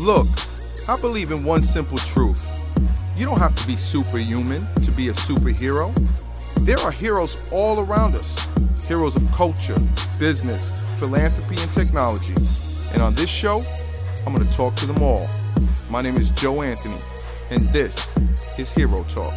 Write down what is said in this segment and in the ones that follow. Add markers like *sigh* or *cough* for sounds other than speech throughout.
Look, I believe in one simple truth. You don't have to be superhuman to be a superhero. There are heroes all around us heroes of culture, business, philanthropy, and technology. And on this show, I'm going to talk to them all. My name is Joe Anthony, and this is Hero Talk.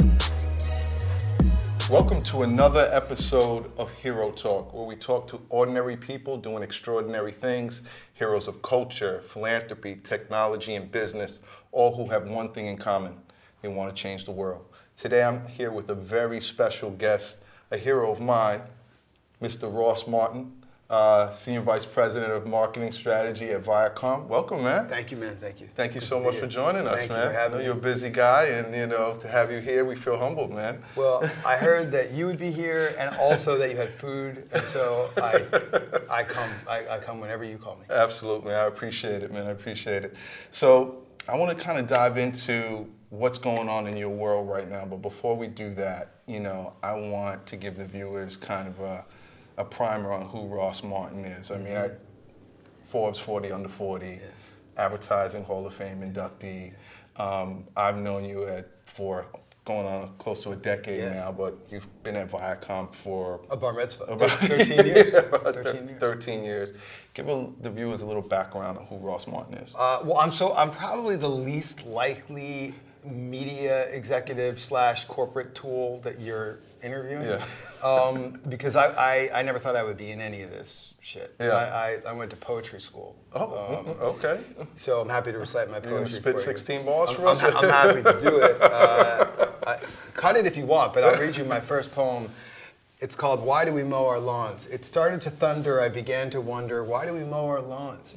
Welcome to another episode of Hero Talk, where we talk to ordinary people doing extraordinary things, heroes of culture, philanthropy, technology, and business, all who have one thing in common they want to change the world. Today I'm here with a very special guest, a hero of mine, Mr. Ross Martin, uh, Senior Vice President of Marketing Strategy at Viacom. Welcome, man. Thank you, man. Thank you. Thank you Good so much for joining us, Thank man. you for having I know me. you're a busy guy, and you know to have you here, we feel humbled, man. Well, *laughs* I heard that you would be here, and also that you had food, and so I, I come, I, I come whenever you call me. Absolutely, I appreciate it, man. I appreciate it. So I want to kind of dive into what's going on in your world right now. But before we do that, you know, I want to give the viewers kind of a, a primer on who Ross Martin is. I mean, I, Forbes 40 under 40, Advertising Hall of Fame inductee. Um, I've known you at, for going on close to a decade Yeah. now, but you've been at Viacom for A bar mitzvah. *laughs* About- *laughs* 13 years. *laughs* about 13 years. 13 years. Give a, the viewers a little background on who Ross Martin is. Uh, well, I'm so I'm probably the least likely media executive slash corporate tool that you're interviewing. Yeah. *laughs* Um, because I, I, I never thought I would be in any of this shit. Yeah. I, I, I went to poetry school. oh, Um, okay. So I'm happy to recite my You poetry. gonna spit for you. 16 bars I'm, for us? I'm, I'm happy to do it. *laughs* Uh, I, cut it if you want, but I'll read you my first poem. It's called "Why Do We Mow Our Lawns?" It started to thunder. I began to wonder, why do we mow our lawns?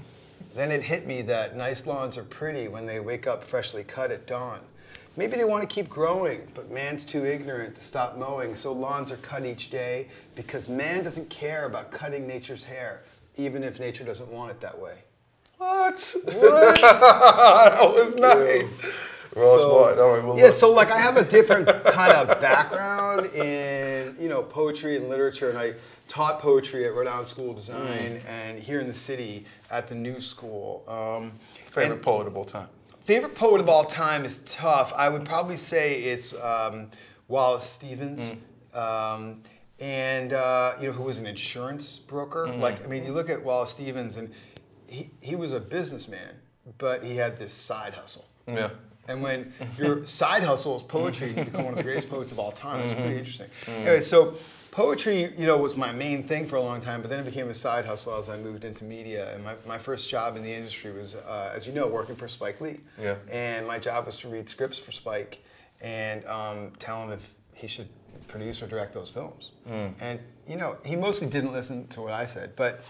Then it hit me that nice lawns are pretty when they wake up freshly cut at dawn. Maybe they want to keep growing, but man's too ignorant to stop mowing, so lawns are cut each day because man doesn't care about cutting nature's hair, even if nature doesn't want it that way. What? What? *laughs* that was nice. Ross So- Martin. All right, well, yeah, look. so like I have a different *laughs* kind of background in you know poetry and literature, and I taught poetry at Rhode Island School of Design and here in the city at the New School. Um, favorite and poet of all time. Favorite poet of all time is tough. I would probably say it's um, Wallace Stevens. Um, and uh, you know who was an insurance broker? Like I mean, you look at Wallace Stevens, and he, he was a businessman, but he had this side hustle. Yeah. And when your *laughs* side hustle is poetry, you become one of the greatest poets of all time. It's Mm-hmm. pretty interesting. Anyway, so poetry, you know, was my main thing for a long time, but then it became a side hustle as I moved into media. And my, my first job in the industry was, uh, as you know, working for Spike Lee. Yeah. And my job was to read scripts for Spike and um, tell him if he should produce or direct those films. Mm. And, you know, he mostly didn't listen to what I said, but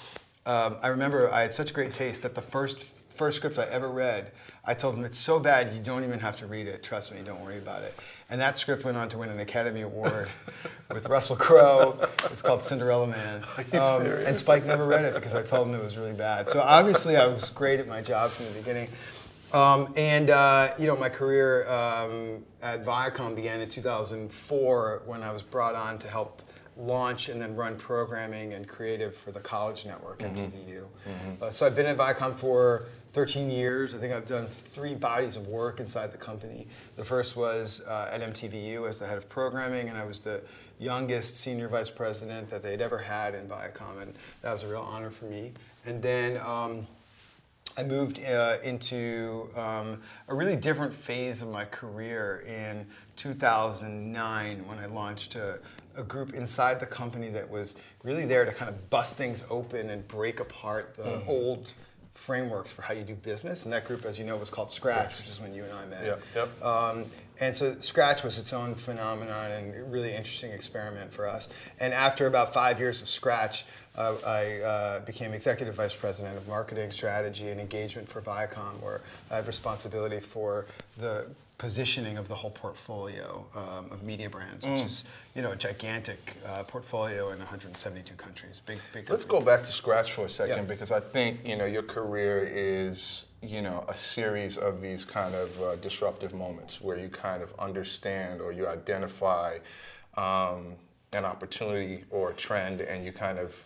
um, I remember I had such great taste that the first first script I ever read, I told him it's so bad you don't even have to read it. Trust me, don't worry about it. And that script went on to win an Academy Award *laughs* with Russell Crowe. It's called Cinderella Man. Um, and Spike never read it because I told him it was really bad. So obviously I was great at my job from the beginning. Um, and uh, you know, my career um, at Viacom began in 2004 when I was brought on to help launch and then run programming and creative for the College Network, MTVU. Uh, so I've been at Viacom for 13 years. I think I've done three bodies of work inside the company. The first was uh, at MTVU as the head of programming, and I was the youngest senior vice president that they'd ever had in Viacom, and that was a real honor for me. And then um, I moved uh, into um, a really different phase of my career in 2009 when I launched a, a group inside the company that was really there to kind of bust things open and break apart the old frameworks for how you do business. And that group, as you know, was called Scratch, which is when you and I met. Yep, yep. Um, and so Scratch was its own phenomenon and really interesting experiment for us. And after about five years of Scratch, uh, I uh, became executive vice president of marketing strategy and engagement for Viacom, where I have responsibility for the positioning of the whole portfolio um, of media brands, which is you know a gigantic uh, portfolio in 172 countries. Big, big. Let's go back to scratch for a second Yeah. because I think you know your career is you know a series of these kind of uh, disruptive moments where you kind of understand or you identify um, an opportunity or a trend and you kind of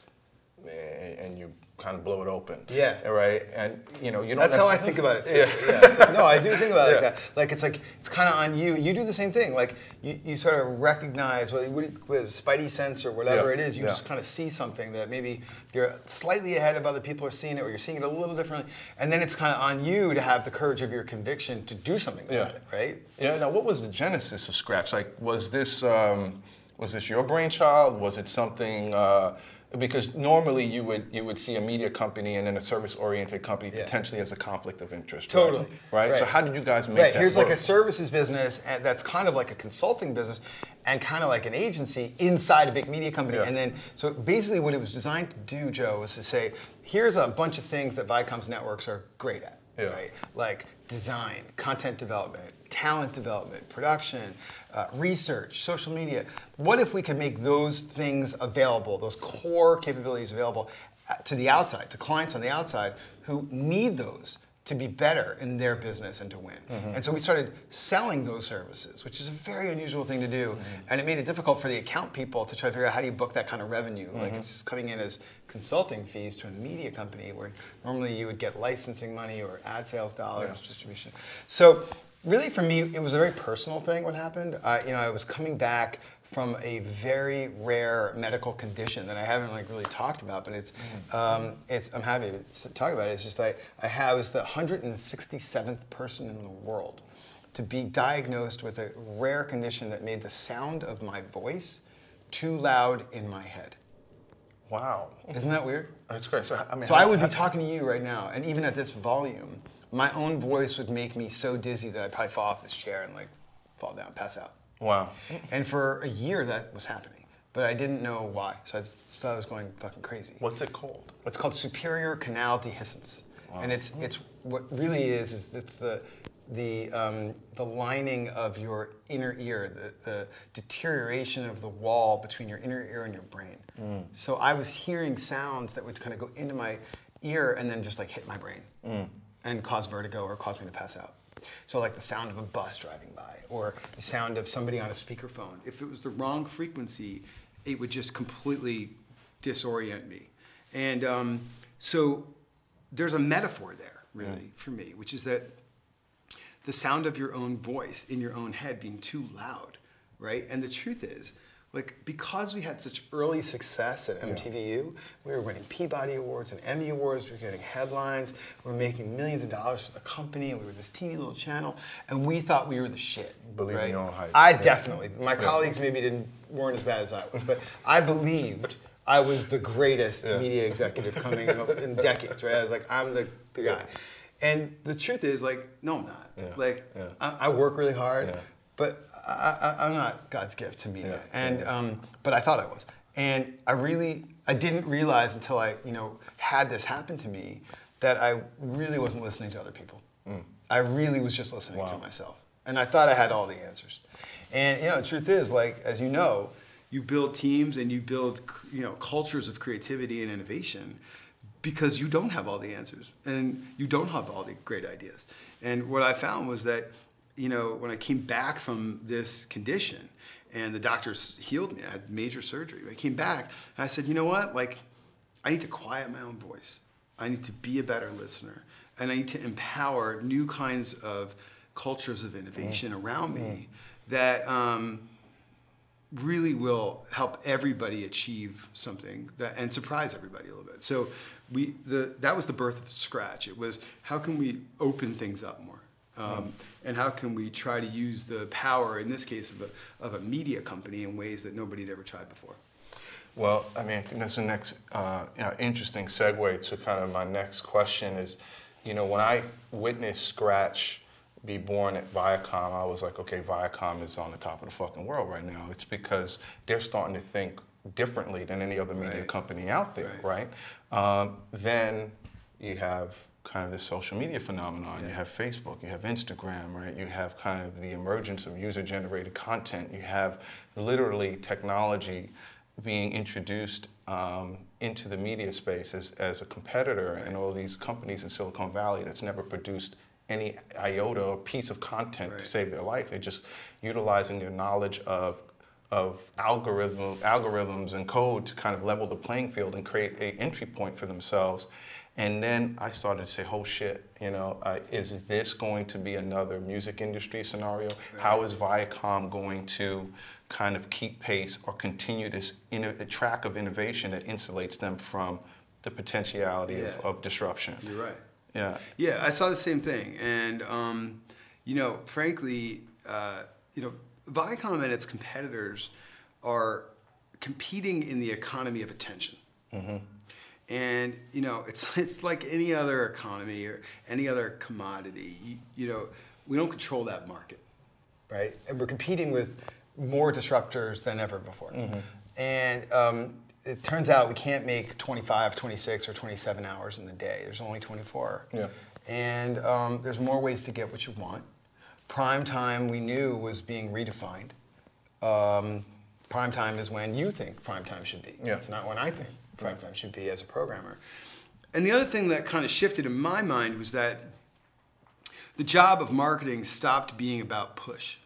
and you kind of blow it open. Yeah. Right. And you know, you don't. That's how I think about it too. Yeah. *laughs* Yeah. no, I do think about it Yeah. like that. Like it's like it's kind of on you. You do the same thing. Like you, you sort of recognize what, what, what spidey sense or whatever Yeah. it is. You just kind of see something that maybe you're slightly ahead of other people are seeing it, or you're seeing it a little differently. And then it's kind of on you to have the courage of your conviction to do something about it, right? Yeah. Now, what was the genesis of Scratch? Like, was this um, was this your brainchild? Was it something? Uh, because normally you would you would see a media company and then a service oriented company Yeah. potentially as a conflict of interest. Totally. Right? right. So how did you guys make Right. that Here's work? like a services business that's kind of like a consulting business and kind of like an agency inside a big media company. Yeah. And then, so basically what it was designed to do, Joe, was to say, here's a bunch of things that Viacom's networks are great at. Yeah. Right? Like design, content development, talent development, production, uh, research, social media. What if we could make those things available, those core capabilities available uh, to the outside, to clients on the outside who need those to be better in their business and to win. And so we started selling those services, which is a very unusual thing to do. And it made it difficult for the account people to try to figure out how do you book that kind of revenue. Like it's just coming in as consulting fees to a media company where normally you would get licensing money or ad sales dollars, distribution. So really for me, it was a very personal thing what happened. Uh, you know, I was coming back from a very rare medical condition that I haven't like really talked about, but it's, um, it's I'm happy to talk about it. It's just like I have, was the 167th person in the world to be diagnosed with a rare condition that made the sound of my voice too loud in my head. wow. Isn't that weird? That's great. So I mean, So how- I would be talking to you right now, and even at this volume, my own voice would make me so dizzy that I'd probably fall off this chair and like fall down, pass out. Wow. And for a year that was happening, but I didn't know why. So I just thought I was going fucking crazy. What's it called? It's called superior canal dehiscence, and it's it's what really is is it's the the um, the lining of your inner ear, the, the deterioration of the wall between your inner ear and your brain. So I was hearing sounds that would kind of go into my ear and then just like hit my brain and cause vertigo or cause me to pass out. So like the sound of a bus driving by or the sound of somebody on a speakerphone. If it was the wrong frequency, it would just completely disorient me. And um, so there's a metaphor there, really, for me, which is that the sound of your own voice in your own head being too loud, right? And the truth is, like, because we had such early success at MTVU, we were winning Peabody Awards and Emmy Awards, we were getting headlines, we were making millions of dollars for the company, and we were this teeny little channel, and we thought we were the shit. Believe in right? your own hype. I Yeah. definitely, my colleagues maybe didn't weren't as bad as I was, but I believed I was the greatest Yeah. media executive coming in, in *laughs* decades, right? I was like, I'm the, the guy. And the truth is, like, no, I'm not. Yeah. Like, Yeah. I, I work really hard, Yeah. but I, I, I'm not God's gift to media. Yeah. And um, but I thought I was, and I really I didn't realize until I you know had this happen to me that I really wasn't listening to other people. I really was just listening to myself, and I thought I had all the answers. And you know, the truth is, like as you know, you build teams and you build you know cultures of creativity and innovation because you don't have all the answers and you don't have all the great ideas. And what I found was that, you know, when I came back from this condition and the doctors healed me, I had major surgery. I came back and I said, you know what? Like, I need to quiet my own voice. I need to be a better listener. And I need to empower new kinds of cultures of innovation around me that um, really will help everybody achieve something that, and surprise everybody a little bit. So we the that was the birth of Scratch. It was how can we open things up more, um, and how can we try to use the power in this case of a of a media company in ways that nobody had ever tried before. Well, I mean, I think that's the next uh, you know, interesting segue to kind of my next question is, you know, when I witnessed Scratch be born at Viacom, I was like, okay, Viacom is on the top of the fucking world right now. It's because they're starting to think differently than any other media Right. company out there, right? Um, then you have kind of this social media phenomenon. You have Facebook, you have Instagram, right? You have kind of the emergence of user-generated content. You have literally technology being introduced um, into the media space as, as a competitor and all these companies in Silicon Valley that's never produced any iota or piece of content to save their life. They're just utilizing their knowledge of of algorithm, algorithms and code to kind of level the playing field and create a entry point for themselves. And then I started to say, oh shit, you know, uh, is this going to be another music industry scenario? How is Viacom going to kind of keep pace or continue this track of innovation that insulates them from the potentiality yeah. of, of, disruption? You're right. Yeah. Yeah, I saw the same thing. And, um, you know, frankly, uh, you know, Viacom and its competitors are competing in the economy of attention. Mm-hmm. And you know, *laughs* it's it's like any other economy or any other commodity. You, you know, we don't control that market, right? And we're competing with more disruptors than ever before. Mm-hmm. And um, it turns out we can't make 25, 26, or 27 hours in the day. There's only 24. Yeah. And um, there's more ways to get what you want. Prime time we knew was being redefined. Um, prime time is when you think prime time should be. Yeah. It's not when I think prime time should be as a programmer. And the other thing that kind of shifted in my mind was that the job of marketing stopped being about push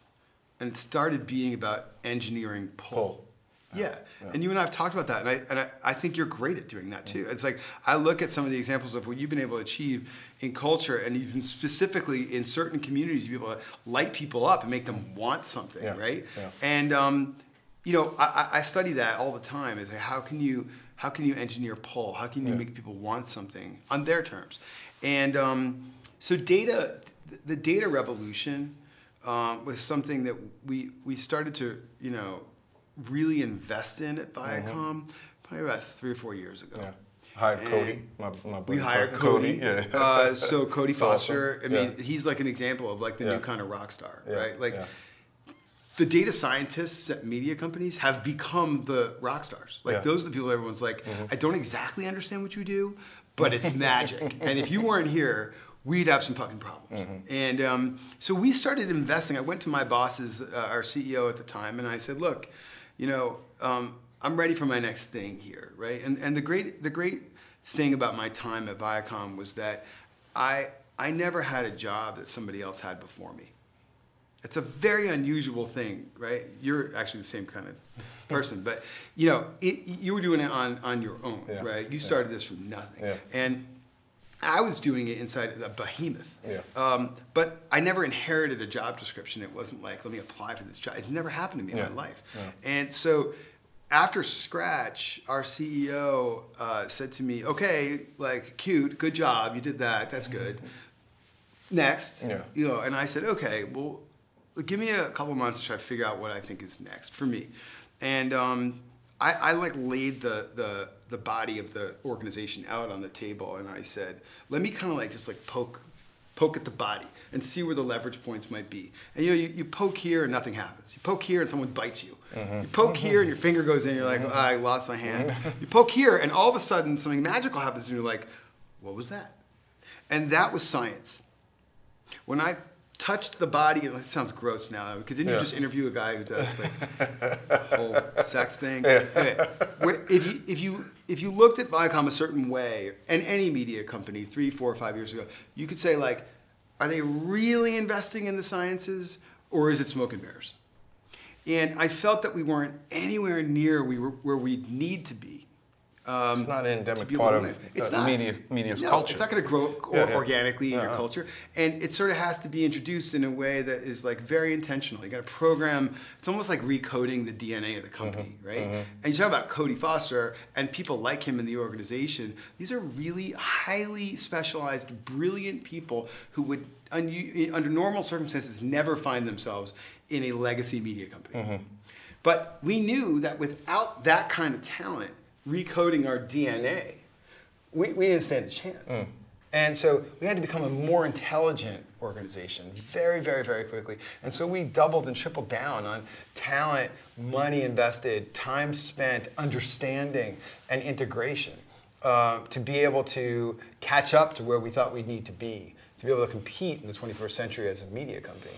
and it started being about engineering pull. pull. Yeah. yeah. and you and I have talked about that, and I and I, I think you're great at doing that too. Mm-hmm. It's like I look at some of the examples of what you've been able to achieve in culture, and even specifically in certain communities, you've been able to light people up and make them want something, yeah. right? Yeah. And um, you know, I, I study that all the time. Is like how can you how can you engineer pull? How can you make people want something on their terms? And um, so data, the data revolution um, was something that we we started to you know really invest in at Viacom mm-hmm. probably about three or four years ago. Yeah. Hired and Cody, my, my We hired Cody. Cody. Yeah. *laughs* Uh, so Cody Foster, awesome. I mean, yeah. he's like an example of like the yeah. new kind of rock star, right? Like the data scientists at media companies have become the rock stars. Like those are the people everyone's like, mm-hmm. I don't exactly understand what you do, but it's magic. *laughs* and if you weren't here, we'd have some fucking problems. Mm-hmm. And um, so we started investing. I went to my bosses, uh, our CEO at the time, and I said, look, you know, um, I'm ready for my next thing here, right? And and the great the great thing about my time at Viacom was that I I never had a job that somebody else had before me. It's a very unusual thing, right? You're actually the same kind of person, but you know, it, you were doing it on on your own, yeah. right? You started yeah. this from nothing, yeah. and I was doing it inside a behemoth. Yeah. Um, but I never inherited a job description. It wasn't like, let me apply for this job. It never happened to me yeah. in my life. Yeah. And so after Scratch, our CEO uh, said to me, okay, like, cute, good job, you did that, that's good. Next, yeah. you know, and I said, okay, well, give me a couple months to try to figure out what I think is next for me. And um, I, I like laid the, the the body of the organization out on the table and I said, let me kind of like just like poke poke at the body and see where the leverage points might be. And you know, you, you poke here and nothing happens. You poke here and someone bites you. Mm-hmm. You poke here and your finger goes in, and you're like, oh, I lost my hand. you poke here and all of a sudden something magical happens and you're like, what was that? And that was science. When I touched the body. It sounds gross now. Didn't yeah. you just interview a guy who does like *laughs* the whole sex thing? Yeah. If you if you if you looked at Viacom a certain way, and any media company three, four, five years ago, you could say like, are they really investing in the sciences, or is it smoke and mirrors? And I felt that we weren't anywhere near we were, where we need to be um, it's not an endemic part of it's not, media, media's no, culture. It's not going to grow yeah, yeah. organically in your culture, and it sort of has to be introduced in a way that is like very intentional. You got to program. It's almost like recoding the DNA of the company, mm-hmm, right? Mm-hmm. And you talk about Cody Foster and people like him in the organization. These are really highly specialized, brilliant people who would, under normal circumstances, never find themselves in a legacy media company. Mm-hmm. But we knew that without that kind of talent recoding our DNA, we, we didn't stand a chance. Mm. And so we had to become a more intelligent organization very, very, very quickly. And so we doubled and tripled down on talent, money invested, time spent, understanding, and integration uh, to be able to catch up to where we thought we'd need to be, to be able to compete in the 21st century as a media company.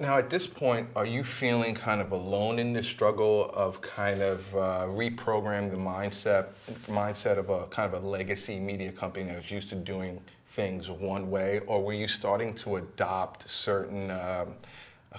Now, at this point, are you feeling kind of alone in this struggle of kind of uh, reprogramming the mindset mindset of a kind of a legacy media company that was used to doing things one way, or were you starting to adopt certain um,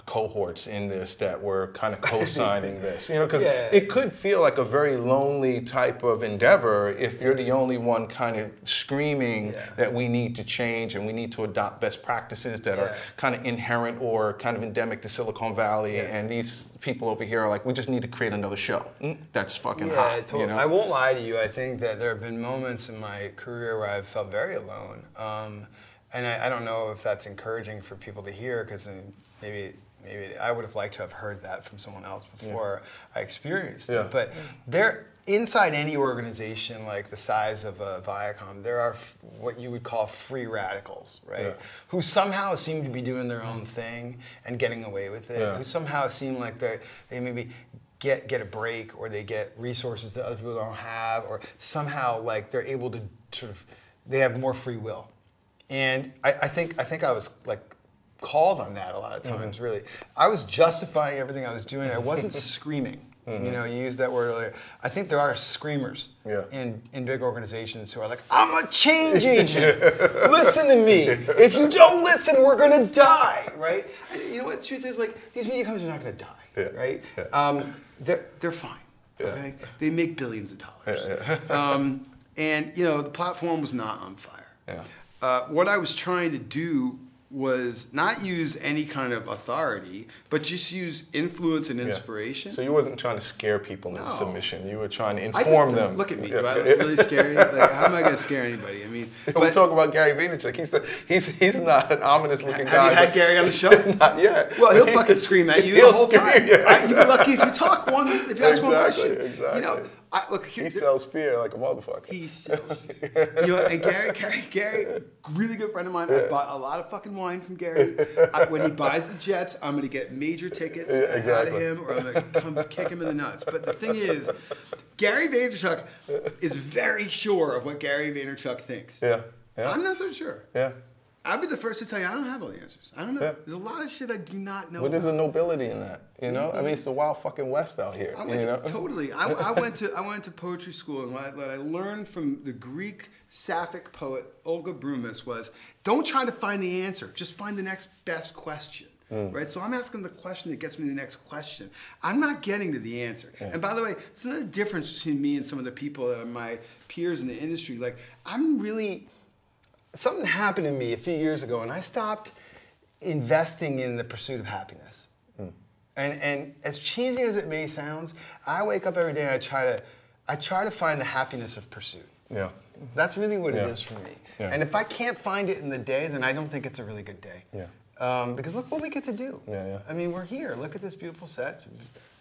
cohorts in this that were kind of *laughs* co-signing this. You know, because Yeah. it could feel like a very lonely type of endeavor if you're the only one kind of screaming Yeah. that we need to change and we need to adopt best practices that are kind of inherent or kind of endemic to Silicon Valley. And these people over here are like, we just need to create another show Mm, that's fucking Yeah, hot. totally. You know? I won't lie to you. I think that there have been moments in my career where I've felt very alone. Um, and I, I don't know if that's encouraging for people to hear because maybe maybe I would have liked to have heard that from someone else before I experienced Yeah. it. But there, inside any organization like the size of a Viacom, there are f- what you would call free radicals, right? Yeah. Who somehow seem to be doing their own thing and getting away with it. Yeah. Who somehow seem like they they maybe get get a break or they get resources that other people don't have or somehow like they're able to sort of they have more free will. And I, I think I think I was like called on that a lot of times really. I was justifying everything I was doing. I wasn't *laughs* screaming. You know, you used that word earlier. I think there are screamers Yeah. in, in big organizations who are like, I'm a change *laughs* agent. listen to me. If you don't listen, we're gonna die, right? You know what the truth is? Like, these media companies are not gonna die, Yeah. right? Yeah. Um, they're, they're fine, okay? They make billions of dollars. *laughs* Um, and, you know, the platform was not on fire. Yeah. Uh, what I was trying to do was not use any kind of authority, but just use influence and Yeah. inspiration. So you wasn't trying to scare people into No. submission. You were trying to inform just, them. Look at me. Yeah. Do I look really scary? *laughs* Like, how am I going to scare anybody? I mean, *laughs* we talk about Gary Vaynerchuk. He's the he's he's not an ominous looking have guy. you had Gary on the *laughs* show? Not yet. Well, he'll fucking scream at you the whole scream, time. yeah. You'd be lucky if you talk one. If you ask one question, exactly. you know. I, look, here, He sells fear like a motherfucker. He sells fear. You know, and Gary, Gary, Gary, really good friend of mine. I bought a lot of fucking wine from Gary. I, when he buys the Jets, I'm gonna get major tickets Yeah, out of him, or I'm gonna come kick him in the nuts. But the thing is, Gary Vaynerchuk is very sure of what Gary Vaynerchuk thinks. yeah. Yeah. I'm not so sure. yeah. I'll be the first to tell you I don't have all the answers. I don't know. Yeah. There's a lot of shit I do not know. But there's about. a nobility in that, you know. I mean, it's the wild fucking west out here, you to, know. totally. I, I *laughs* went to I went to poetry school, and what I, what I learned from the Greek Sapphic poet Olga Broumas was: don't try to find the answer, just find the next best question. Mm. Right, so I'm asking the question that gets me the next question. I'm not getting to the answer. And by the way, there's another difference between me and some of the people that are my peers in the industry. Like, I'm really something happened to me a few years ago, and I stopped investing in the pursuit of happiness. And, and as cheesy as it may sound, I wake up every day and I try to, I try to find the happiness of pursuit. Yeah. That's really what Yeah. it is for me. Yeah. And if I can't find it in the day, then I don't think it's a really good day. Yeah. Um, because look what we get to do. Yeah, yeah. I mean, we're here. Look at this beautiful set. It's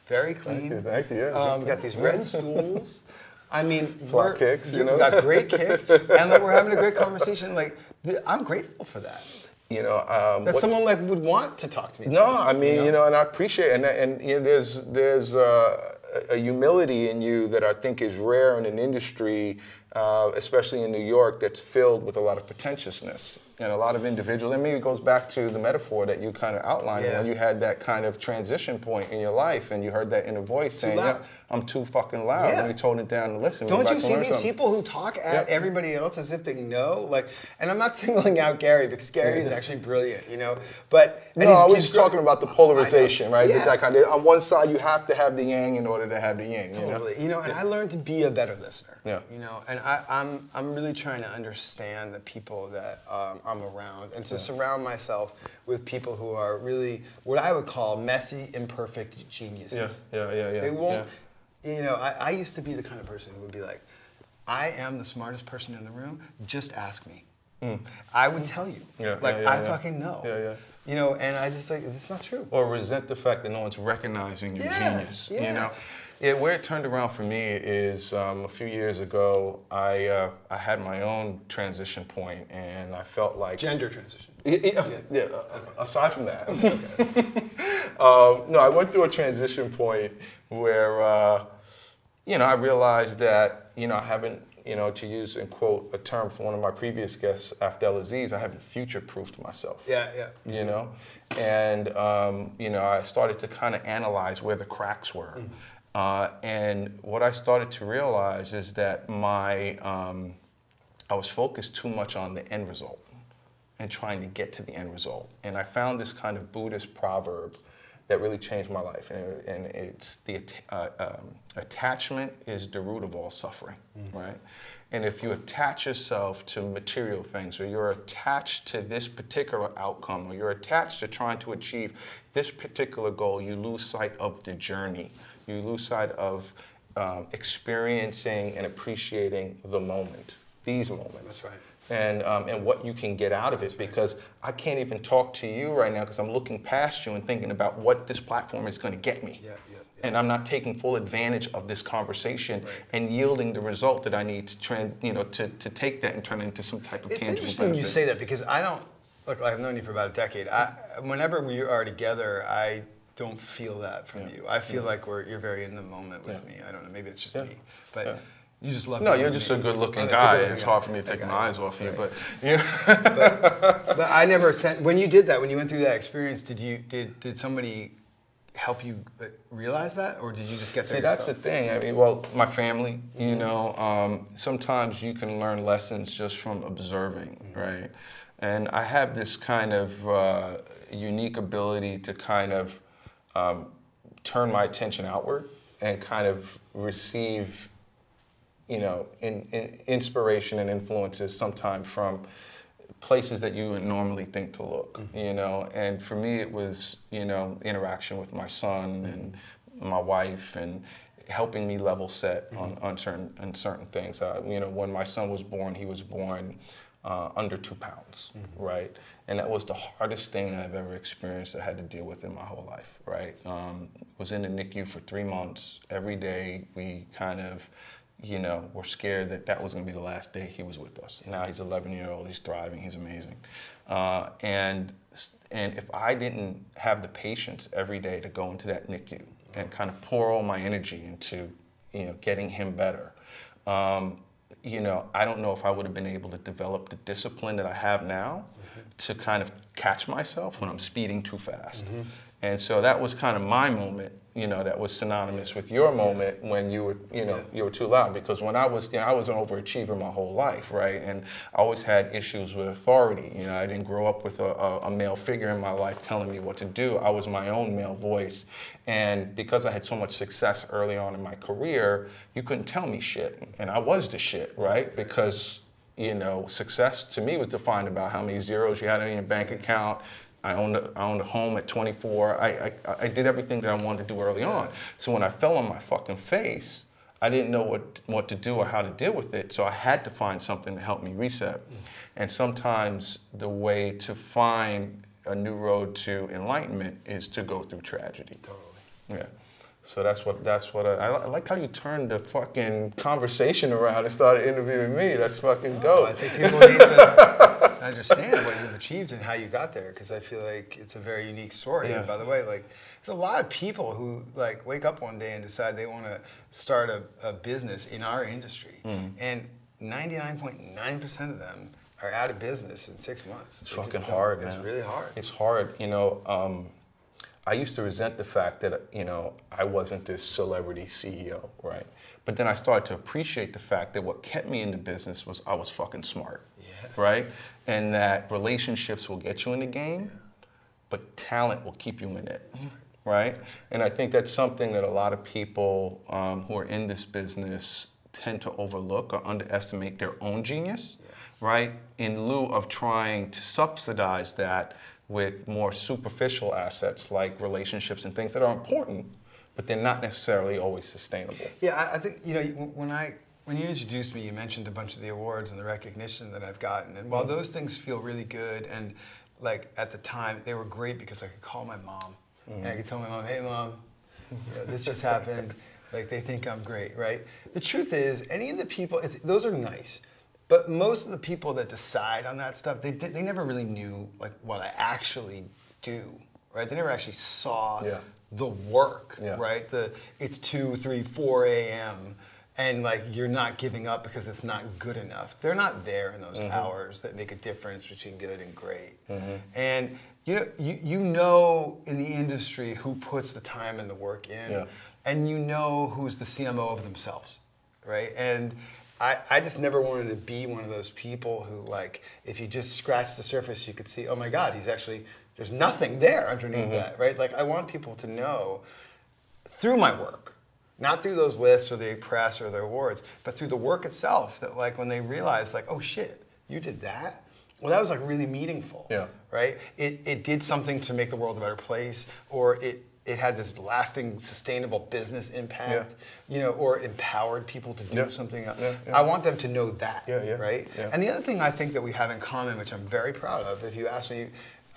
very clean. you, thank you, yeah. Um, got these red stools. *laughs* I mean, Flat we're- kicks, you know? got great kicks, and like we're having a great conversation. Like, I'm grateful for that. You know, um, That what- someone like would want to talk to me. No, first, I mean, you know, and I appreciate, and and you know, there's there's uh, a humility in you that I think is rare in an industry, uh, especially in New York, that's filled with a lot of pretentiousness and a lot of individual. And maybe it goes back to the metaphor that you kind of outlined Yeah. when you had that kind of transition point in your life, and you heard that inner voice saying. "Yeah, I'm too fucking loud." Yeah. And you told it down and listen. Don't you see these something." people who talk at Yep. everybody else as if they know? Like, and I'm not *laughs* singling out Gary because Gary is actually brilliant, you know. But and No, I was just talking about the polarization, right? Yeah. Kind of, on one side, you have to have the yang in order to have the yin. You know? Totally. You know, and I learned to be a better listener. Yeah. You know, and I, I'm I'm really trying to understand the people that um, I'm around and to surround myself with people who are really what I would call messy, imperfect geniuses. Yes. yeah, yeah, yeah, They won't. You know, I, I used to be the kind of person who would be like, I am the smartest person in the room. Just ask me. Mm. I would tell you. Yeah, like yeah, yeah, I yeah. fucking know. Yeah, yeah. You know, and I just like it's not true. or resent the fact that no one's recognizing your Yeah, genius. yeah. You know, yeah. Where it turned around for me is um, a few years ago. I uh, I had my own transition point, and I felt like Gender transition. Yeah, yeah, yeah, uh, aside from that, *laughs* um, no, I went through a transition point where, uh, you know, I realized that, you know, I haven't, you know, to use and quote a term from one of my previous guests, Afdhel Aziz, I haven't future-proofed myself Yeah, yeah. you know and um, you know i started to kind of analyze where the cracks were uh, and what i started to realize is that my um, i was focused too much on the end result and trying to get to the end result. And I found this kind of Buddhist proverb that really changed my life. And, and it's the uh, um, attachment is the root of all suffering, mm-hmm. right? And if you attach yourself to material things, or you're attached to this particular outcome, or you're attached to trying to achieve this particular goal, you lose sight of the journey. You lose sight of um, experiencing and appreciating the moment, these moments. That's right and, um, and what you can get out of it because I can't even talk to you right now because I'm looking past you and thinking about what this platform is going to get me. Yeah, yeah, yeah. And I'm not taking full advantage of this conversation right. and yielding the result that I need to trend, you know, to, to take that and turn it into some type of it's tangible interesting benefit. you say that because I don't, look, I've known you for about a decade. I, whenever we are together, I don't feel that from yeah. you. I feel like we're, you're very in the moment with me. I don't know, maybe it's just me. But you just love. No, you're just a good-looking guy. Good it's hard for me to take my eyes off you, but *laughs* you know. but, but, I never *laughs* sent. When you did that, when you went through that experience, did you did did somebody help you realize that, or did you just get there? See, that's the thing. I mean, well, my family. You know, um, sometimes you can learn lessons just from observing, mm-hmm. right? And I have this kind of uh, unique ability to kind of um, turn my attention outward and kind of receive you know, in, in inspiration and influences sometimes from places that you would normally think to look, mm-hmm. you know. And for me, it was, you know, interaction with my son and my wife and helping me level set mm-hmm. on, on certain on certain things. Uh, you know, when my son was born, he was born uh, under two pounds, mm-hmm. right? And that was the hardest thing I've ever experienced. I had to deal with in my whole life, right? Um, was in the NICU for three months. Every day, we kind of you know, were scared that that was going to be the last day he was with us. Now he's 11 year old, he's thriving, he's amazing. Uh, and, and if I didn't have the patience every day to go into that NICU and kind of pour all my energy into, you know, getting him better, um, you know, I don't know if I would have been able to develop the discipline that I have now mm-hmm. to kind of catch myself when I'm speeding too fast. Mm-hmm. And so that was kind of my moment you know, that was synonymous with your moment when you were, you know, you were too loud. Because when I was, you know, I was an overachiever my whole life, right? And I always had issues with authority. You know, I didn't grow up with a, a, a male figure in my life telling me what to do. I was my own male voice. And because I had so much success early on in my career, you couldn't tell me shit. And I was the shit, right? Because you know, success to me was defined about how many zeros you had in your bank account, I owned a, I owned a home at 24. I, I, I did everything that I wanted to do early on. So when I fell on my fucking face, I didn't know what what to do or how to deal with it. So I had to find something to help me reset. And sometimes the way to find a new road to enlightenment is to go through tragedy. Totally. Yeah. So that's what that's what I, I, like how you turned the fucking conversation around and started interviewing me. That's fucking dope. Oh, I think people need to *laughs* understand what you've achieved and how you got there because I feel like it's a very unique story. Yeah. And by the way, like there's a lot of people who like wake up one day and decide they want to start a, a, business in our industry, mm. and 99.9% of them are out of business in six months. It's fucking hard. It's really hard. It's hard. You know. Um, I used to resent the fact that you know I wasn't this celebrity CEO, right? But then I started to appreciate the fact that what kept me in the business was I was fucking smart, yeah. right? And that relationships will get you in the game, yeah. but talent will keep you in it, right? And I think that's something that a lot of people um, who are in this business tend to overlook or underestimate their own genius, yeah. right? In lieu of trying to subsidize that with more superficial assets like relationships and things that are important, but they're not necessarily always sustainable. Yeah, I think you know when I when you introduced me, you mentioned a bunch of the awards and the recognition that I've gotten, and while mm-hmm. those things feel really good and like at the time they were great because I could call my mom mm-hmm. and I could tell my mom, "Hey, mom, you know, *laughs* this just happened." Like they think I'm great, right? The truth is, any of the people, those are nice. But most of the people that decide on that stuff, they, they never really knew like what I actually do, right? They never actually saw yeah. the work, yeah. right? The it's two, three, four a.m. and like you're not giving up because it's not good enough. They're not there in those mm-hmm. hours that make a difference between good and great. Mm-hmm. And you know, you, you know in the industry who puts the time and the work in, yeah. and you know who's the CMO of themselves, right? And I, I just never wanted to be one of those people who like if you just scratch the surface you could see oh my god he's actually there's nothing there underneath Mm-hmm. that right like I want people to know through my work not through those lists or the press or the awards but through the work itself that like when they realize like oh shit you did that well that was like really meaningful Yeah. right it, it did something to make the world a better place or it it had this lasting sustainable business impact you know or it empowered people to do Yeah. something else Yeah, yeah. i want them to know that Yeah, yeah, right yeah. and the other thing i think that we have in common which i'm very proud of if you ask me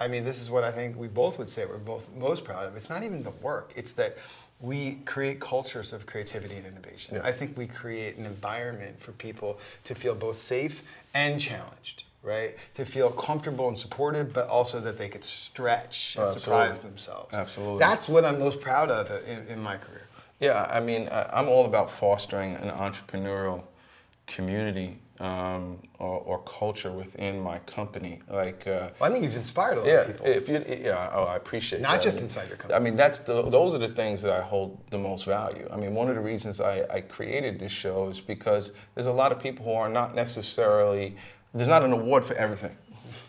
i mean this is what i think we both would say we're both most proud of it's not even the work it's that we create cultures of creativity and innovation. Yeah. I think we create an environment for people to feel both safe and challenged, right? To feel comfortable and supported, but also that they could stretch and Oh, surprise themselves. Absolutely. That's what I'm most proud of in, in my career. Yeah, I mean, I'm all about fostering an entrepreneurial community um, or, or culture within my company. Like, uh, Well, I think you've inspired a lot yeah, of people. if you, yeah, oh, I appreciate that. Not that. just I mean, inside your company. I mean, that's the, those are the things that I hold the most value. I mean, one of the reasons I, I created this show is because there's a lot of people who are not necessarily there's not an award for everything.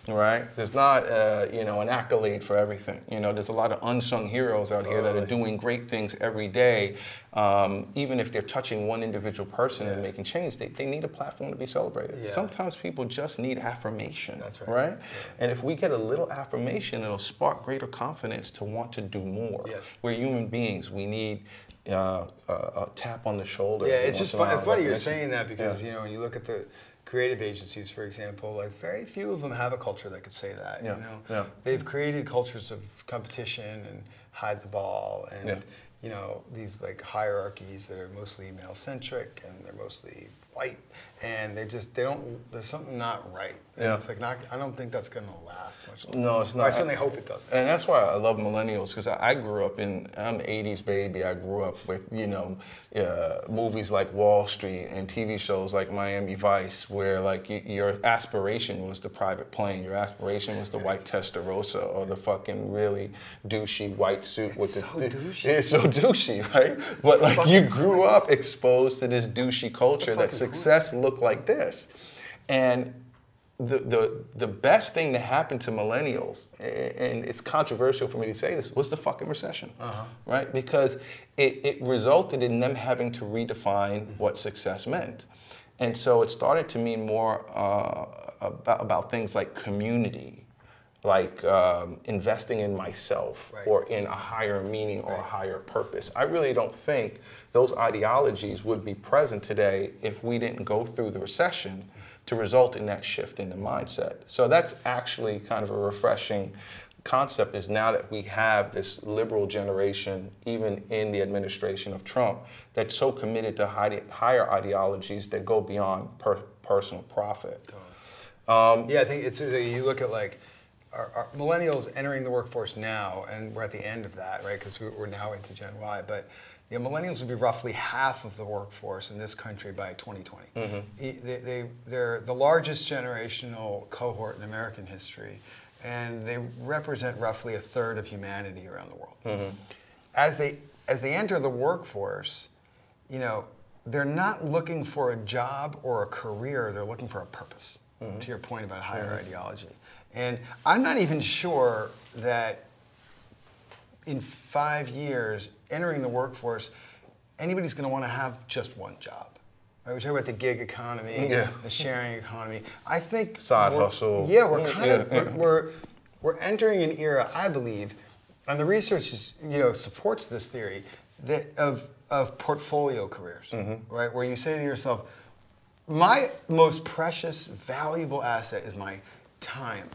Right? There's not, uh, you know, an accolade for everything. You know, there's a lot of unsung heroes out here that are doing great things every day. Um, even if they're touching one individual person and making change, they, they need a platform to be celebrated. Yeah. Sometimes people just need affirmation. That's right. Right? And if we get a little affirmation, it'll spark greater confidence to want to do more. Yes. We're human beings. We need uh, a, a tap on the shoulder. Yeah, it's just fun, funny you're saying that because Yeah. you know when you look at the creative agencies, for example, like very few of them have a culture that could say that. Yeah, You know, yeah. they've created cultures of competition and hide the ball and Yeah. you know these like hierarchies that are mostly male centric and they're mostly white and they just they don't there's something not right. And Yeah. it's like not I don't think that's gonna last much longer. No, it's not. I certainly hope it doesn't. And that's why I love millennials because I, I grew up in I'm an '80s baby. I grew up with you know uh, movies like Wall Street and TV shows like Miami Vice, where like y- your aspiration was the private plane, your aspiration was the white Testarossa or the fucking really douchey white suit with It's the. so douchey. It's so douchey, right? But like you grew up exposed to this douchey culture that success looked like this, and the, the, the best thing that happened to millennials, and it's controversial for me to say this, was the fucking recession, right? Because it, it resulted in them having to redefine what success meant. And so it started to mean more uh, about, about things like community, like um, investing in myself Right. or in a higher meaning or a higher purpose. I really don't think those ideologies would be present today if we didn't go through the recession to result in that shift in the mindset. So that's actually kind of a refreshing concept is now that we have this liberal generation, even in the administration of Trump, that's so committed to higher ideologies that go beyond per, personal profit. Um, Yeah, I think it's you look at like our, our millennials entering the workforce now, and we're at the end of that, right? Because we're now into Gen Y, but you know, millennials would be roughly half of the workforce in this country by 2020. Mm-hmm. E- They, they, they're the largest generational cohort in American history, and they represent roughly a third of humanity around the world. Mm-hmm. As they as they enter the workforce, you know, they're not looking for a job or a career, they're looking for a purpose, Mm-hmm. to your point about higher mm-hmm. ideology. And I'm not even sure that in five years, entering the workforce, anybody's going to want to have just one job. Right? We talk about the gig economy, Yeah. the sharing economy. I think Side hustle. Yeah, we're Yeah, kind of we're, we're we're entering an era, I believe, and the research is you know supports this theory that of of portfolio careers, Mm-hmm. right? Where you say to yourself, my most precious, valuable asset is my time.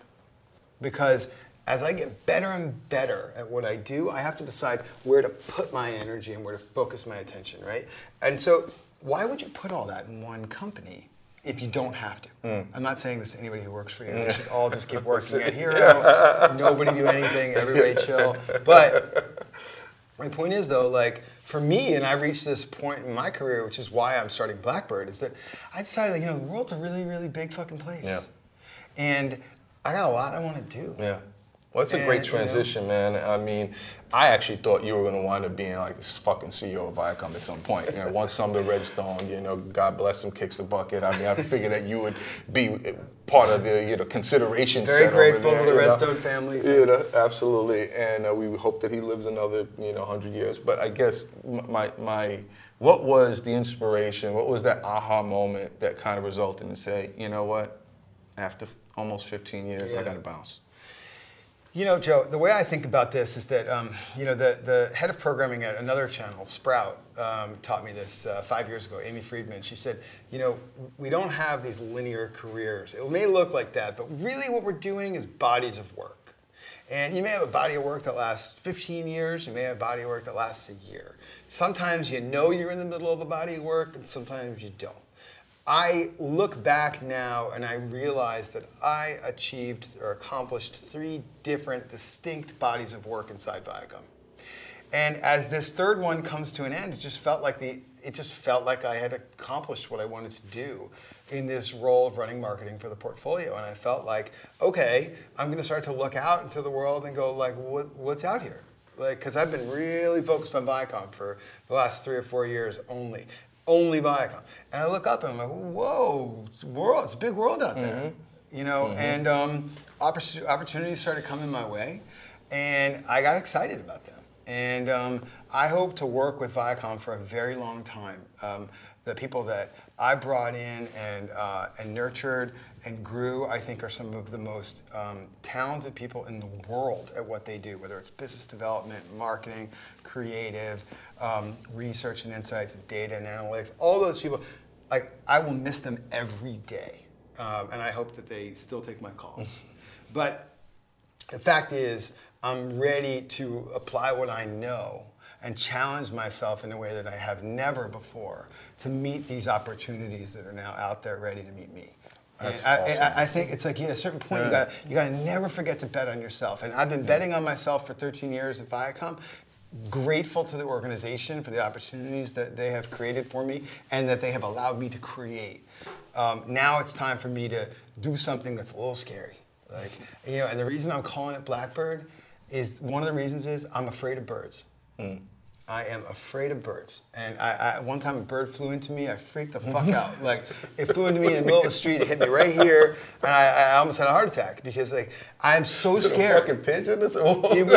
Because as I get better and better at what I do, I have to decide where to put my energy and where to focus my attention, right? And so, why would you put all that in one company if you don't have to? Hmm. I'm not saying this to anybody who works for you. *laughs* They should all just keep working at Hero. Nobody do anything. Everybody chill. But my point is though, like for me, and I reached this point in my career, which is why I'm starting Blackbird, is that I decided, that, you know, the world's a really, really big fucking place. Yeah. And I got a lot I want to do. Yeah. Well, it's a great And, you know, transition, man. I mean, I actually thought you were going to wind up being like this fucking CEO of Viacom at some point. You know, once Sumner Redstone, you know, God bless him, kicks the bucket. I mean, I figured that you would be part of the, you know, consideration Very set grateful over there, to the you know. Redstone family. You know, absolutely. And uh, we hope that he lives another, you know, 100 years. But I guess my, my, what was the inspiration? What was that aha moment that kind of resulted in say, you know what, after almost 15 years, I got to bounce. You know, Joe, the way I think about this is that, um, you know, the, the head of programming at another channel, Sprout, um, taught me this uh, five years ago, Amy Friedman. She said, you know, we don't have these linear careers. It may look like that, but really what we're doing is bodies of work. And you may have a body of work that lasts 15 years, you may have a body of work that lasts a year. Sometimes you know you're in the middle of a body of work, and sometimes you don't. I look back now and I realize that I achieved or accomplished three different distinct bodies of work inside Viacom. And as this third one comes to an end, it just felt like the it just felt like I had accomplished what I wanted to do in this role of running marketing for the portfolio. And I felt like, okay, I'm going to start to look out into the world and go like, what, what's out here? Like, because I've been really focused on Viacom for the last three or four years only, only Viacom. And I look up and I'm like, whoa, it's a world, it's a big world out there, you know. And um, opportunities started coming my way, and I got excited about them. And um, I hope to work with Viacom for a very long time. Um, the people that I brought in and, uh, and nurtured and grew, I think, are some of the most um, talented people in the world at what they do, whether it's business development, marketing, creative, um, research and insights, data and analytics, all those people. Like, I will miss them every day. Um, and I hope that they still take my call. *laughs* but the fact is, I'm ready to apply what I know and challenge myself in a way that I have never before to meet these opportunities that are now out there ready to meet me. That's I, awesome. I, I think it's like yeah, at a certain point you got you got to never forget to bet on yourself. And I've been betting on myself for 13 years at Viacom. Grateful to the organization for the opportunities that they have created for me and that they have allowed me to create. Um, now it's time for me to do something that's a little scary. Like you know, and the reason I'm calling it Blackbird is one of the reasons is I'm afraid of birds. Mm. I am afraid of birds. And I, I, one time a bird flew into me, I freaked the fuck out. *laughs* Like, it flew into me in the middle of the street, it hit me right here, and I, I almost had a heart attack because, like, I'm so Was it a scared. fucking pigeon? It was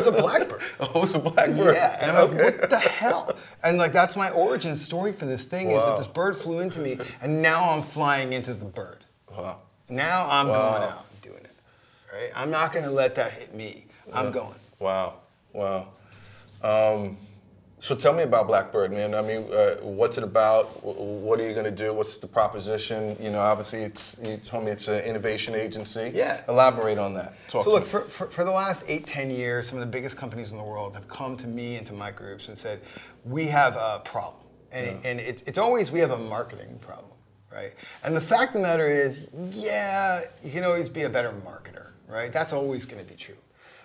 a blackbird. *laughs* oh, it was a blackbird. Yeah, and I'm like, what the hell? And like, that's my origin story for this thing is that this bird flew into me, and now I'm flying into the bird. Wow. Now I'm Wow. going out and doing it. Right? I'm not gonna let that hit me. I'm going. Wow. Wow. Um, so tell me about Blackbird, man. I mean, uh, what's it about? What are you going to do? What's the proposition? You know, obviously, it's you told me it's an innovation agency. Yeah. Elaborate on that. Talk So to look, me. for, for, for the last eight, ten years, some of the biggest companies in the world have come to me and to my groups and said, we have a problem. And, it, and it, it's always, we have a marketing problem, right? And the fact of the matter is, yeah, you can always be a better marketer, right? That's always gonna be true.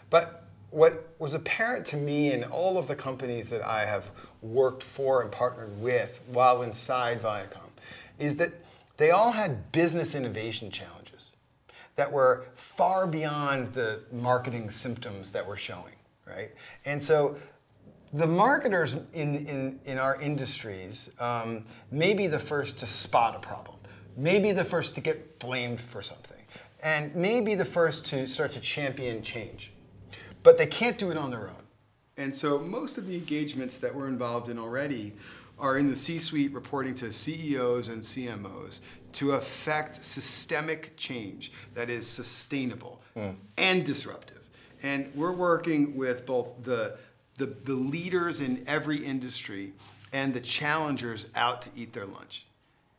But what was apparent to me in all of the companies that I have worked for and partnered with while inside Viacom is that they all had business innovation challenges that were far beyond the marketing symptoms that we're showing, right? And so the marketers in, in, in our industries um, may be the first to spot a problem, maybe the first to get blamed for something, and maybe the first to start to champion change. But they can't do it on their own. And so most of the engagements that we're involved in already are in the C suite reporting to CEOs and CMOs to affect systemic change that is sustainable hmm. and disruptive. And we're working with both the, the, the leaders in every industry and the challengers out to eat their lunch.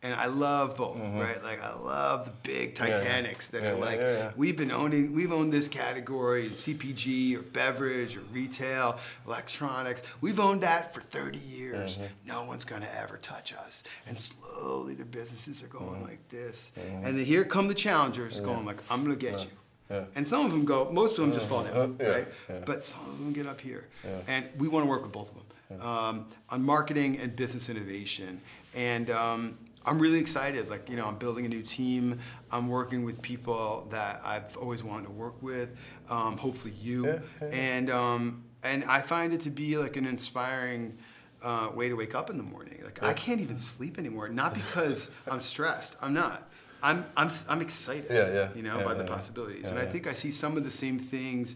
And I love both, right? Like I love the big Yeah. Titanics that Yeah, are like, yeah, yeah. we've been owning, we've owned this category in CPG or beverage or retail, electronics. We've owned that for 30 years. Mm-hmm. No one's gonna ever touch us. And slowly the businesses are going Mm-hmm. like this. And then here come the challengers going like, I'm gonna get you. Yeah. And some of them go, most of them just fall down, yeah, right? yeah. But some of them get up here. And we wanna work with both of them um, on marketing and business innovation. And um, I'm really excited. Like, you know, I'm building a new team. I'm working with people that I've always wanted to work with. Um, hopefully, you. Yeah, yeah. And um, and I find it to be like an inspiring. Uh, way to wake up in the morning. Like I can't even sleep anymore. Not because *laughs* I'm stressed. I'm not. I'm I'm I'm excited. Yeah, yeah, You know, yeah, by the possibilities. yeah, and I yeah. think I see some of the same things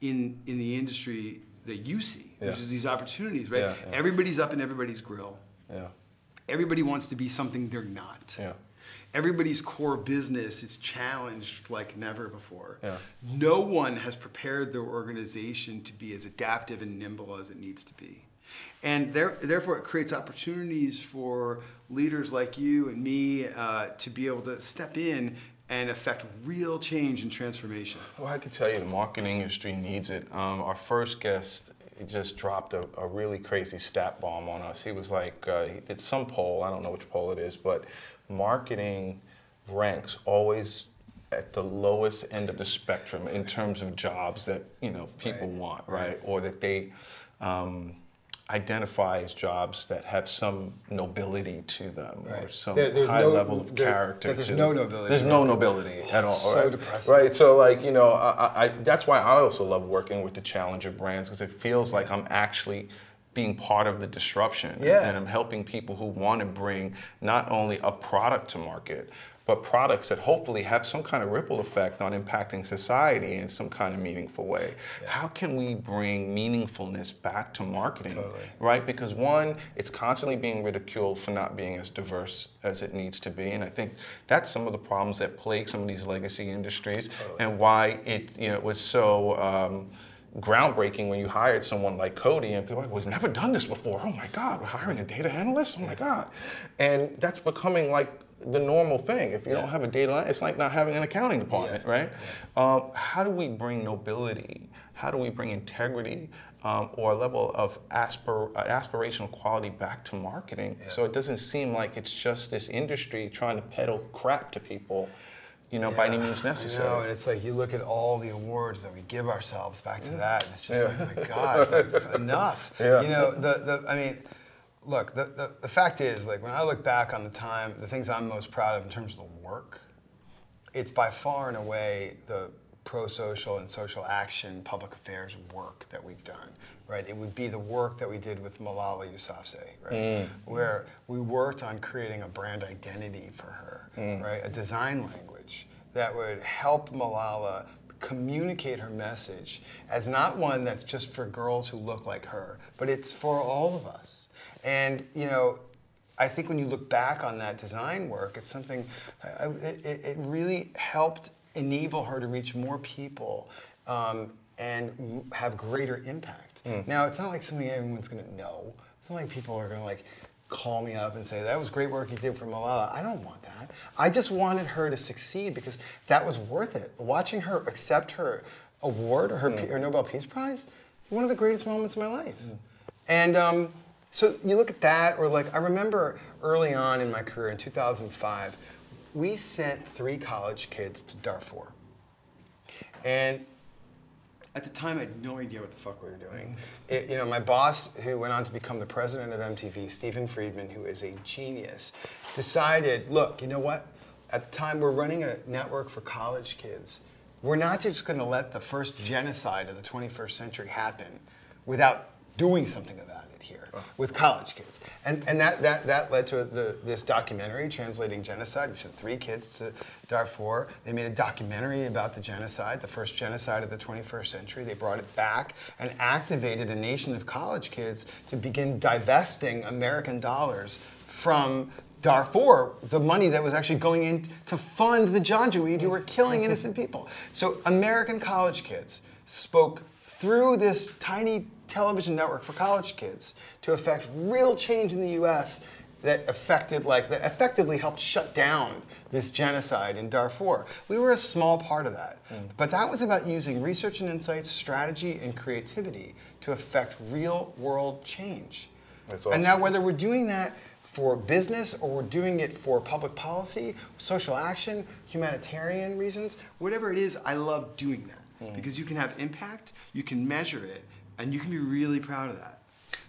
in in the industry that you see, Yeah. which is these opportunities, right? Yeah, yeah. Everybody's up in everybody's grill. Yeah. Everybody wants to be something they're not. Yeah. Everybody's core business is challenged like never before. Yeah. No one has prepared their organization to be as adaptive and nimble as it needs to be. And there, therefore, it creates opportunities for leaders like you and me uh, to be able to step in and affect real change and transformation. Well, I can tell you the marketing industry needs it. Um, our first guest just dropped a, a really crazy stat bomb on us. He was like, uh, he did some poll, I don't know which poll it is, but marketing ranks always at the lowest end of the spectrum in terms of jobs that you know people Right. want, right? Or that they um, identify as jobs that have some nobility to them or some There- there's high no- level of there- character. there's no nobility There's no it. nobility at all. so right? depressing. Right. So like you know, I, I, that's why I also love working with the challenger brands because it feels like I'm actually being part of the disruption. Yeah. And I'm helping people who want to bring not only a product to market, but products that hopefully have some kind of ripple effect on impacting society in some kind of meaningful way. How can we bring meaningfulness back to marketing? Totally. Right? Because one, it's constantly being ridiculed for not being as diverse as it needs to be. And I think that's some of the problems that plague some of these legacy industries and why it you know was so um, groundbreaking when you hired someone like Cody and people like, well, we've never done this before. Oh my God, we're hiring a data analyst? Oh my God. And that's becoming like the normal thing. If you don't have a data, line, it's like not having an accounting department, Yeah. right? Um, how do we bring nobility? How do we bring integrity um, or a level of aspir- uh, aspirational quality back to marketing so it doesn't seem like it's just this industry trying to peddle crap to people, you know, by any means necessary. I know, and it's like you look at all the awards that we give ourselves back to that, and it's just Yeah. like, my God, like, enough. *laughs* Yeah. You know, the, the I mean, look, the, the, the fact is, like, when I look back on the time, the things I'm most proud of in terms of the work, it's by far and away the pro-social and social action public affairs work that we've done right? It would be the work that we did with malala yousafzai right? Mm. Where we worked on creating a brand identity for her mm. right? A design language that would help malala communicate her message as not one that's just for girls who look like her but it's for all of us and you know I think when you look back on that design work, it's something, uh, it, it really helped enable her to reach more people um, and have greater impact. Now, it's not like something everyone's gonna know. It's not like people are gonna like call me up and say, that was great work you did for Malala. I don't want that. I just wanted her to succeed because that was worth it. Watching her accept her award, her, P- her Nobel Peace Prize, one of the greatest moments of my life. And um, so you look at that, or like I remember early on in my career in 2005, we sent three college kids to Darfur. And at the time, I had no idea what the fuck we were doing. It- you know, my boss, who went on to become the president of MTV, Stephen Friedman, who is a genius, decided, look, you know what? At the time, we're running a network for college kids. We're not just going to let the first genocide of the 21st century happen without doing something here with college kids. And, and that, that, that led to the, this documentary, Translating Genocide. We sent three kids to Darfur. They made a documentary about the genocide, the first genocide of the 21st century. They brought it back and activated a nation of college kids to begin divesting American dollars from Darfur, the money that was actually going in to fund the Janjaweed who were killing innocent people. So American college kids spoke through this tiny television network for college kids to affect real change in the U.S. that affected, like, that effectively helped shut down this genocide in Darfur. We were a small part of that, mm. but that was about using research and insights, strategy, and creativity to affect real world change. That's And now, whether we're doing that for business or we're doing it for public policy, social action, humanitarian reasons, whatever it is, I love doing that mm. because you can have impact, you can measure it, and you can be really proud of that.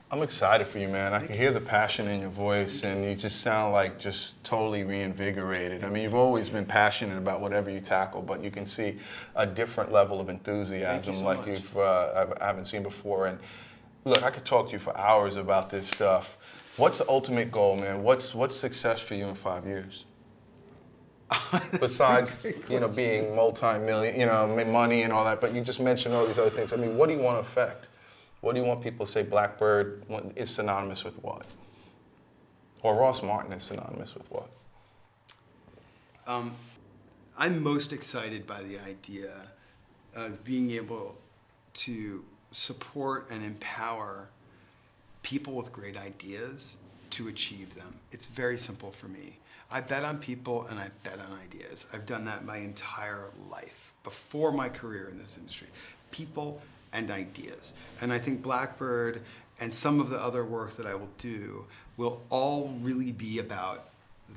I'm excited for you, man. I can hear the passion in your voice, and you just sound like just totally reinvigorated. I mean, you've always been passionate about whatever you tackle, but you can see a different level of enthusiasm so like much. you've uh, I haven't seen before. And look, I could talk to you for hours about this stuff. What's the ultimate goal, man? What's what's success for you in five years? *laughs* Besides, you know, being multi-million, you know, money and all that, but you just mentioned all these other things. I mean, what do you want to affect? What do you want people to say Blackbird is synonymous with what? Or Ross Martin is synonymous with what? Um, I'm most excited by the idea of being able to support and empower people with great ideas to achieve them. It's very simple for me. I bet on people and I bet on ideas. I've done that my entire life before my career in this industry. People and ideas. And I think Blackbird and some of the other work that I will do will all really be about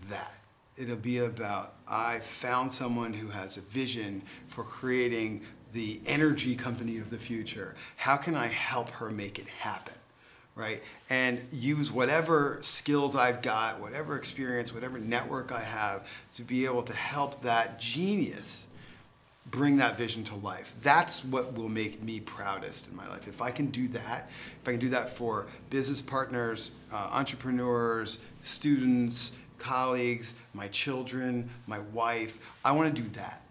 that. It'll be about I found someone who has a vision for creating the energy company of the future. How can I help her make it happen? Right? And use whatever skills I've got, whatever experience, whatever network I have to be able to help that genius bring that vision to life. That's what will make me proudest in my life. If I can do that, if I can do that for business partners, uh, entrepreneurs, students, colleagues, my children, my wife, I want to do that.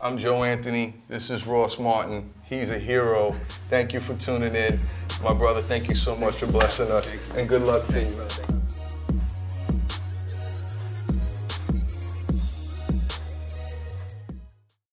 I'm Joe Anthony. This is Ross Martin. He's a hero. Thank you for tuning in. My brother, thank you so much for blessing us. And good luck to you.